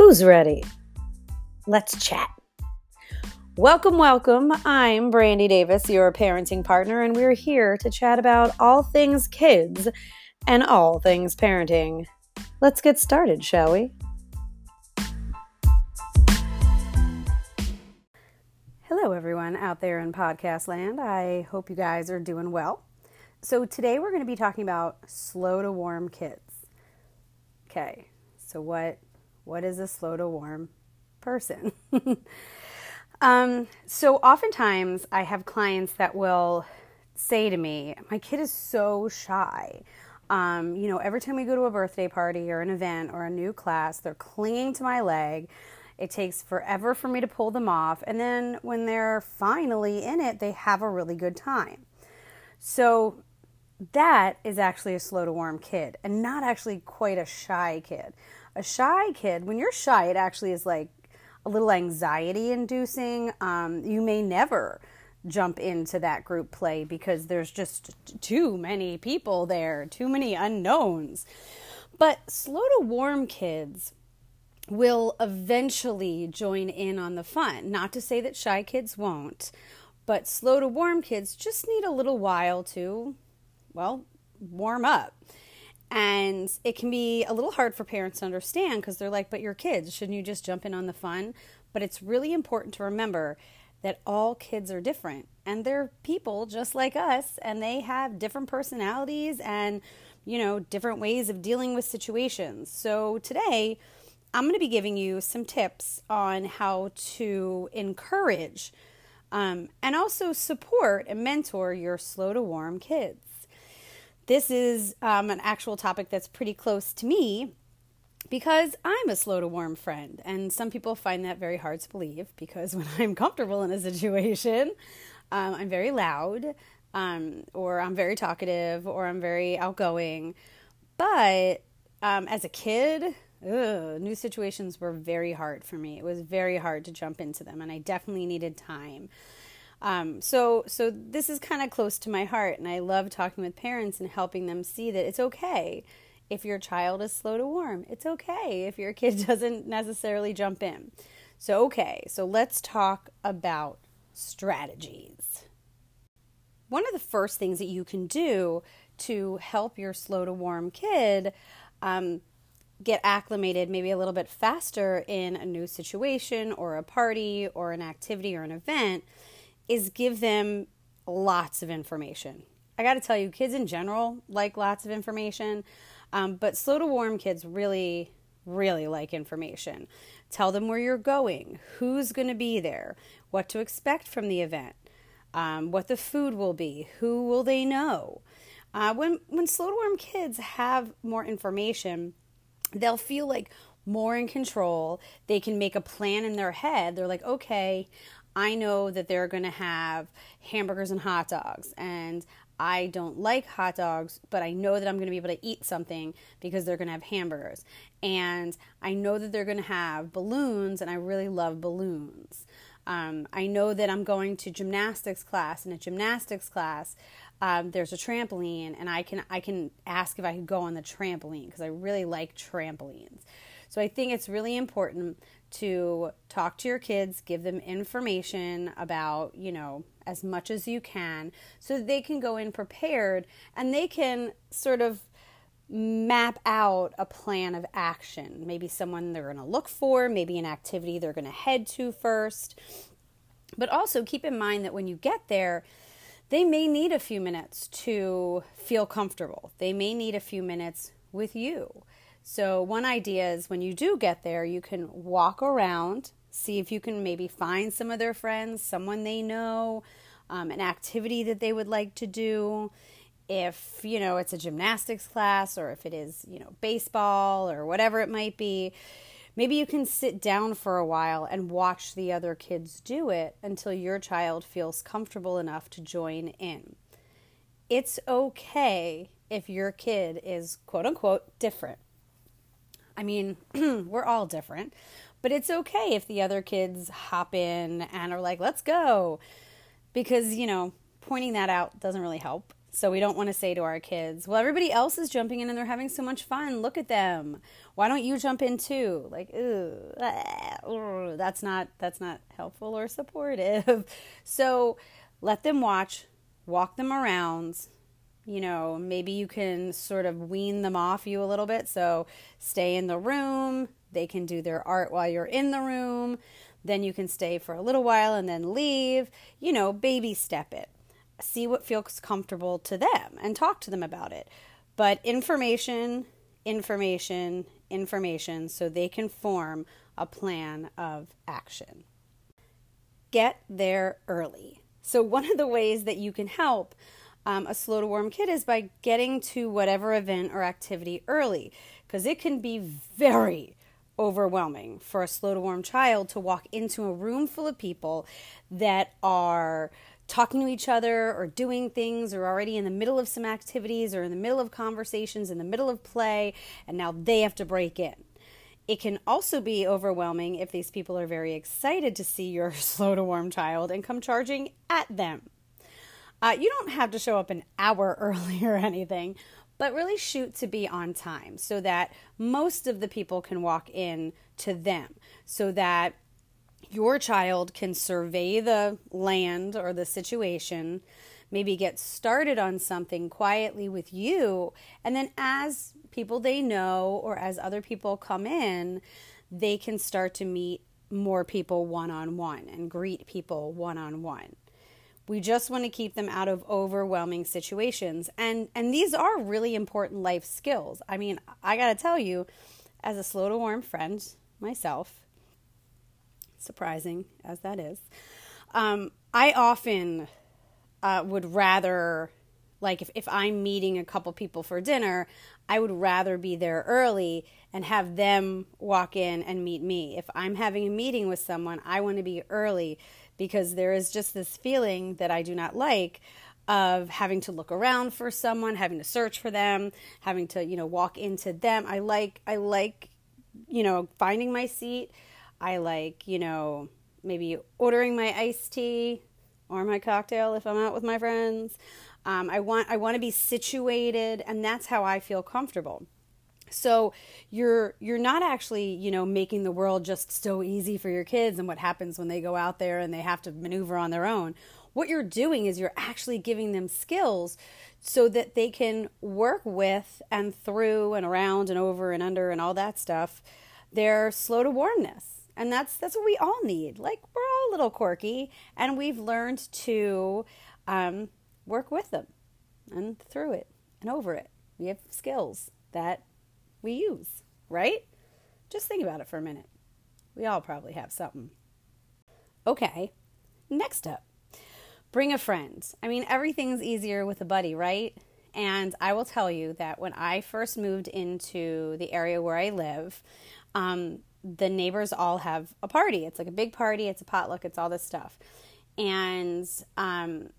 Who's ready? Let's chat. Welcome, welcome. I'm Brandy Davis, your parenting partner, and we're here to chat about all things kids and all things parenting. Let's get started, shall we? Hello, everyone out there in podcast land. I hope you guys are doing well. So, today we're going to be talking about slow to warm kids. Okay, so what what is a slow to warm person? um, so oftentimes I have clients that will say to me, My kid is so shy. Um, you know, every time we go to a birthday party or an event or a new class, they're clinging to my leg. It takes forever for me to pull them off. And then when they're finally in it, they have a really good time. So that is actually a slow to warm kid and not actually quite a shy kid. A shy kid, when you're shy, it actually is like a little anxiety inducing. Um, you may never jump into that group play because there's just too many people there, too many unknowns. But slow to warm kids will eventually join in on the fun. Not to say that shy kids won't, but slow to warm kids just need a little while to well, warm up. And it can be a little hard for parents to understand because they're like, but you're kids. Shouldn't you just jump in on the fun? But it's really important to remember that all kids are different and they're people just like us and they have different personalities and, you know, different ways of dealing with situations. So today, I'm going to be giving you some tips on how to encourage um, and also support and mentor your slow to warm kids this is um, an actual topic that's pretty close to me because I'm a slow to warm friend. And some people find that very hard to believe because when I'm comfortable in a situation, um, I'm very loud, um, or I'm very talkative, or I'm very outgoing. But um, as a kid, ugh, new situations were very hard for me. It was very hard to jump into them, and I definitely needed time. Um, so, so this is kind of close to my heart, and I love talking with parents and helping them see that it's okay if your child is slow to warm. It's okay if your kid doesn't necessarily jump in. So, okay, so let's talk about strategies. One of the first things that you can do to help your slow to warm kid um, get acclimated maybe a little bit faster in a new situation or a party or an activity or an event is give them lots of information. I got to tell you, kids in general like lots of information, um, but slow to warm kids really, really like information. Tell them where you're going, who's going to be there, what to expect from the event, um, what the food will be, who will they know. Uh, when when slow to warm kids have more information, they'll feel like more in control. They can make a plan in their head. They're like, okay, I know that they're going to have hamburgers and hot dogs, and I don't like hot dogs, but I know that I'm going to be able to eat something because they're going to have hamburgers. And I know that they're going to have balloons, and I really love balloons. Um, I know that I'm going to gymnastics class, and at gymnastics class, um, there's a trampoline, and I can I can ask if I could go on the trampoline because I really like trampolines. So I think it's really important to talk to your kids, give them information about, you know, as much as you can so they can go in prepared and they can sort of map out a plan of action. Maybe someone they're going to look for, maybe an activity they're going to head to first. But also keep in mind that when you get there, they may need a few minutes to feel comfortable. They may need a few minutes with you. So, one idea is when you do get there, you can walk around, see if you can maybe find some of their friends, someone they know, um, an activity that they would like to do. If, you know, it's a gymnastics class or if it is, you know, baseball or whatever it might be, maybe you can sit down for a while and watch the other kids do it until your child feels comfortable enough to join in. It's okay if your kid is quote unquote different I mean, we're all different, but it's okay if the other kids hop in and are like, let's go. Because, you know, pointing that out doesn't really help. So we don't want to say to our kids, well, everybody else is jumping in and they're having so much fun. Look at them. Why don't you jump in too? Like, ooh, that's not that's not helpful or supportive. So let them watch, walk them around. You know, maybe you can sort of wean them off you a little bit. So stay in the room. They can do their art while you're in the room. Then you can stay for a little while and then leave. You know, baby step it see what feels comfortable to them and talk to them about it. But information, information, information so they can form a plan of action. Get there early. So, one of the ways that you can help um, a slow to warm kid is by getting to whatever event or activity early, because it can be very overwhelming for a slow to warm child to walk into a room full of people that are talking to each other or doing things or already in the middle of some activities or in the middle of conversations, in the middle of play, and now they have to break in. It can also be overwhelming if these people are very excited to see your slow to warm child and come charging at them. Uh, you don't have to show up an hour early or anything, but really shoot to be on time so that most of the people can walk in to them so that your child can survey the land or the situation, maybe get started on something quietly with you, and then as people they know or as other people come in, they can start to meet more people one on one and greet people one on one. We just want to keep them out of overwhelming situations. And and these are really important life skills. I mean, I got to tell you as a slow to warm friend myself, surprising as that is. Um, I often uh, would rather, like, if, if I'm meeting a couple people for dinner, I would rather be there early and have them walk in and meet me. If I'm having a meeting with someone, I want to be early because there is just this feeling that I do not like of having to look around for someone, having to search for them, having to, you know, walk into them. I like I like you know, finding my seat I like, you know, maybe ordering my iced tea or my cocktail if I'm out with my friends. Um, I want I want to be situated, and that's how I feel comfortable. So you're you're not actually you know making the world just so easy for your kids and what happens when they go out there and they have to maneuver on their own. What you're doing is you're actually giving them skills so that they can work with and through and around and over and under and all that stuff their slow to warmness and that's that's what we all need. Like we're all a little quirky, and we've learned to um, work with them and through it and over it. We have skills that we use, right? Just think about it for a minute. We all probably have something. Okay, next up, bring a friend. I mean, everything's easier with a buddy, right? And I will tell you that when I first moved into the area where I live, um, the neighbors all have a party. It's like a big party, it's a potluck, it's all this stuff. And um,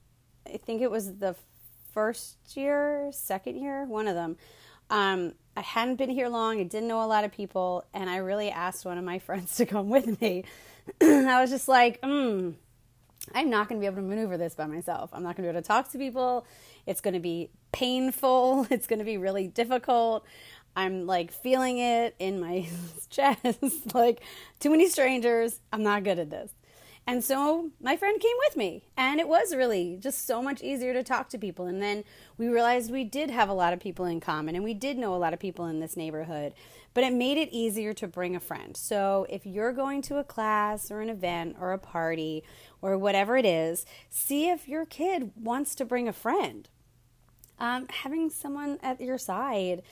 I think it was the first year, second year, one of them. Um, I hadn't been here long, I didn't know a lot of people, and I really asked one of my friends to come with me. I was just like, hmm, I'm not going to be able to maneuver this by myself. I'm not going to be able to talk to people. It's going to be painful. It's going to be really difficult. I'm like feeling it in my chest, like too many strangers. I'm not good at this. And so my friend came with me, and it was really just so much easier to talk to people. And then we realized we did have a lot of people in common, and we did know a lot of people in this neighborhood, but it made it easier to bring a friend. So if you're going to a class or an event or a party or whatever it is, see if your kid wants to bring a friend. Um, having someone at your side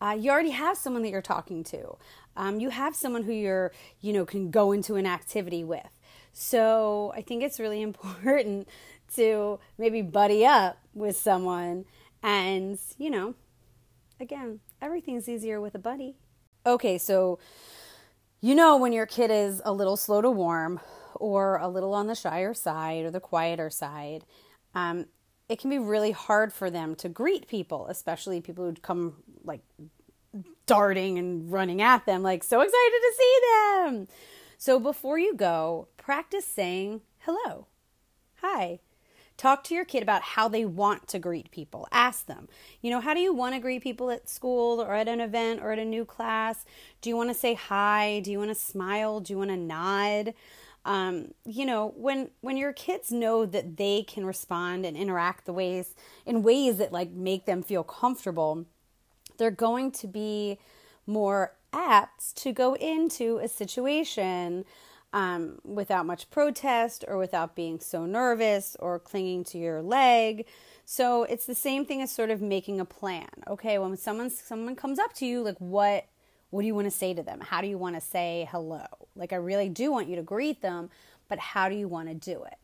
uh, you already have someone that you're talking to. Um, you have someone who you're, you know, can go into an activity with. So I think it's really important to maybe buddy up with someone and, you know, again, everything's easier with a buddy. Okay, so you know when your kid is a little slow to warm or a little on the shyer side or the quieter side, um, it can be really hard for them to greet people, especially people who come like darting and running at them, like so excited to see them. So before you go, practice saying hello, hi. Talk to your kid about how they want to greet people. Ask them, you know, how do you want to greet people at school or at an event or at a new class? Do you want to say hi? Do you want to smile? Do you want to nod? Um, you know, when when your kids know that they can respond and interact the ways in ways that like make them feel comfortable, they're going to be more apt to go into a situation um, without much protest or without being so nervous or clinging to your leg. So it's the same thing as sort of making a plan. Okay, when someone someone comes up to you, like what what do you want to say to them? How do you want to say hello? Like I really do want you to greet them, but how do you want to do it?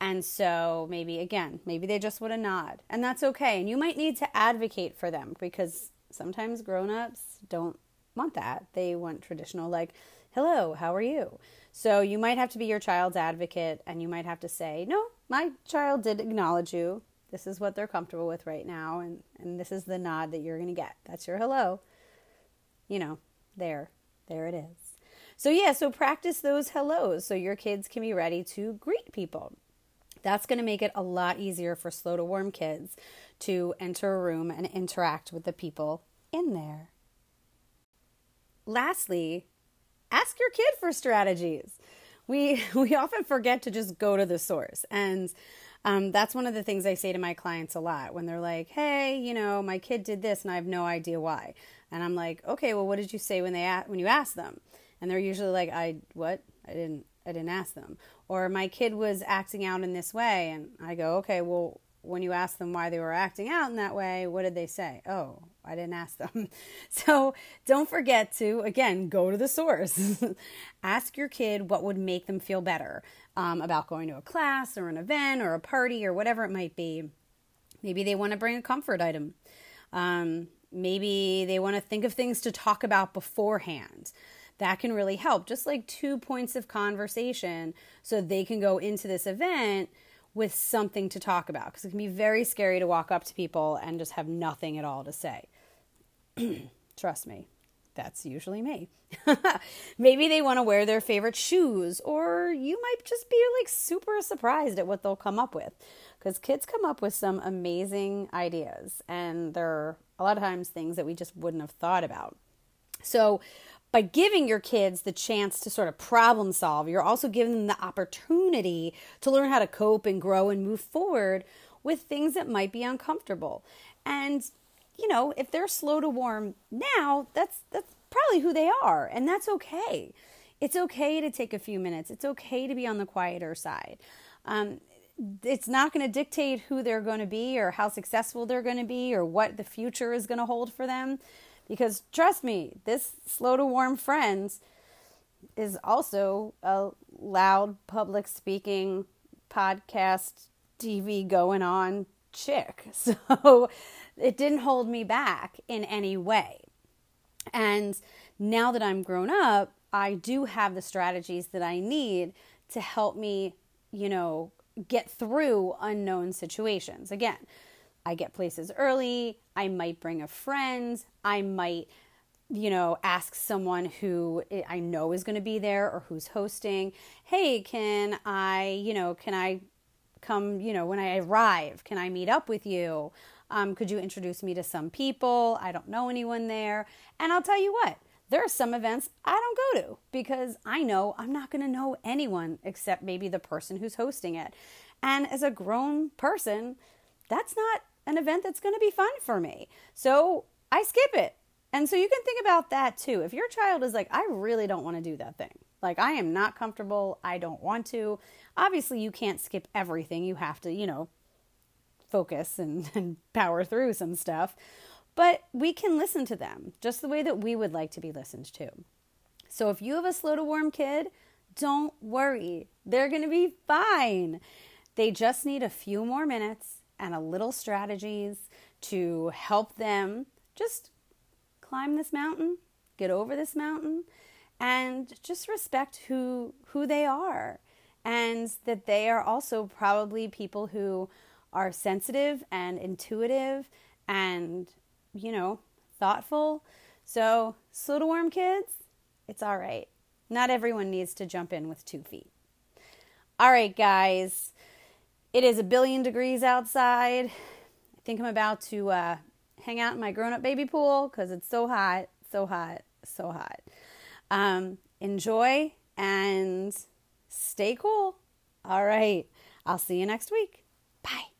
And so maybe again, maybe they just want to nod, and that's okay. And you might need to advocate for them because sometimes grown-ups don't want that. They want traditional like, "Hello, how are you?" So you might have to be your child's advocate and you might have to say, no, my child did acknowledge you. This is what they're comfortable with right now. And, and this is the nod that you're going to get. That's your hello. You know, there, there it is. So, yeah, so practice those hellos so your kids can be ready to greet people. That's going to make it a lot easier for slow to warm kids to enter a room and interact with the people in there. Lastly, ask your kid for strategies. We we often forget to just go to the source, and um, that's one of the things I say to my clients a lot when they're like, "Hey, you know, my kid did this, and I have no idea why." And I'm like, "Okay, well, what did you say when they when you asked them?" And they're usually like, "I what? I didn't I didn't ask them." Or my kid was acting out in this way, and I go, "Okay, well, when you ask them why they were acting out in that way, what did they say? Oh, I didn't ask them. So don't forget to, again, go to the source. ask your kid what would make them feel better um, about going to a class or an event or a party or whatever it might be. Maybe they want to bring a comfort item. Um, maybe they want to think of things to talk about beforehand. That can really help. Just like two points of conversation so they can go into this event with something to talk about because it can be very scary to walk up to people and just have nothing at all to say. Trust me, that's usually me. Maybe they want to wear their favorite shoes, or you might just be like super surprised at what they'll come up with because kids come up with some amazing ideas, and they're a lot of times things that we just wouldn't have thought about. So, by giving your kids the chance to sort of problem solve, you're also giving them the opportunity to learn how to cope and grow and move forward with things that might be uncomfortable. And you know, if they're slow to warm now, that's that's probably who they are, and that's okay. It's okay to take a few minutes. It's okay to be on the quieter side. Um, it's not going to dictate who they're going to be or how successful they're going to be or what the future is going to hold for them because trust me, this slow to warm friends is also a loud public speaking podcast TV going on chick. So it didn't hold me back in any way. And now that I'm grown up, I do have the strategies that I need to help me, you know, get through unknown situations. Again, I get places early. I might bring a friend. I might, you know, ask someone who I know is going to be there or who's hosting, hey, can I, you know, can I come, you know, when I arrive, can I meet up with you? Um, could you introduce me to some people? I don't know anyone there. And I'll tell you what, there are some events I don't go to because I know I'm not going to know anyone except maybe the person who's hosting it. And as a grown person, that's not an event that's going to be fun for me. So I skip it. And so you can think about that too. If your child is like, I really don't want to do that thing, like I am not comfortable, I don't want to, obviously you can't skip everything. You have to, you know, focus and, and power through some stuff. But we can listen to them just the way that we would like to be listened to. So if you have a slow to warm kid, don't worry. They're going to be fine. They just need a few more minutes and a little strategies to help them just climb this mountain, get over this mountain, and just respect who who they are and that they are also probably people who are sensitive and intuitive and you know thoughtful so slow to warm kids it's all right not everyone needs to jump in with two feet all right guys It is a billion degrees outside. I think I'm about to uh, hang out in my grown up baby pool because it's so hot, so hot, so hot. Um, enjoy and stay cool. All right. I'll see you next week. Bye.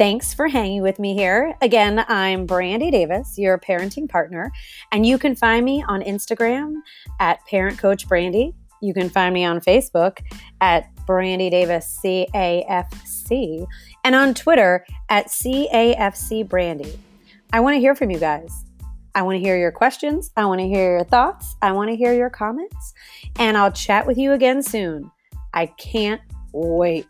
Thanks for hanging with me here. Again, I'm Brandy Davis, your parenting partner, and you can find me on Instagram at Parent Coach Brandy. You can find me on Facebook at Brandy Davis CAFC and on Twitter at CAFC Brandy. I want to hear from you guys. I want to hear your questions. I want to hear your thoughts. I want to hear your comments. And I'll chat with you again soon. I can't wait.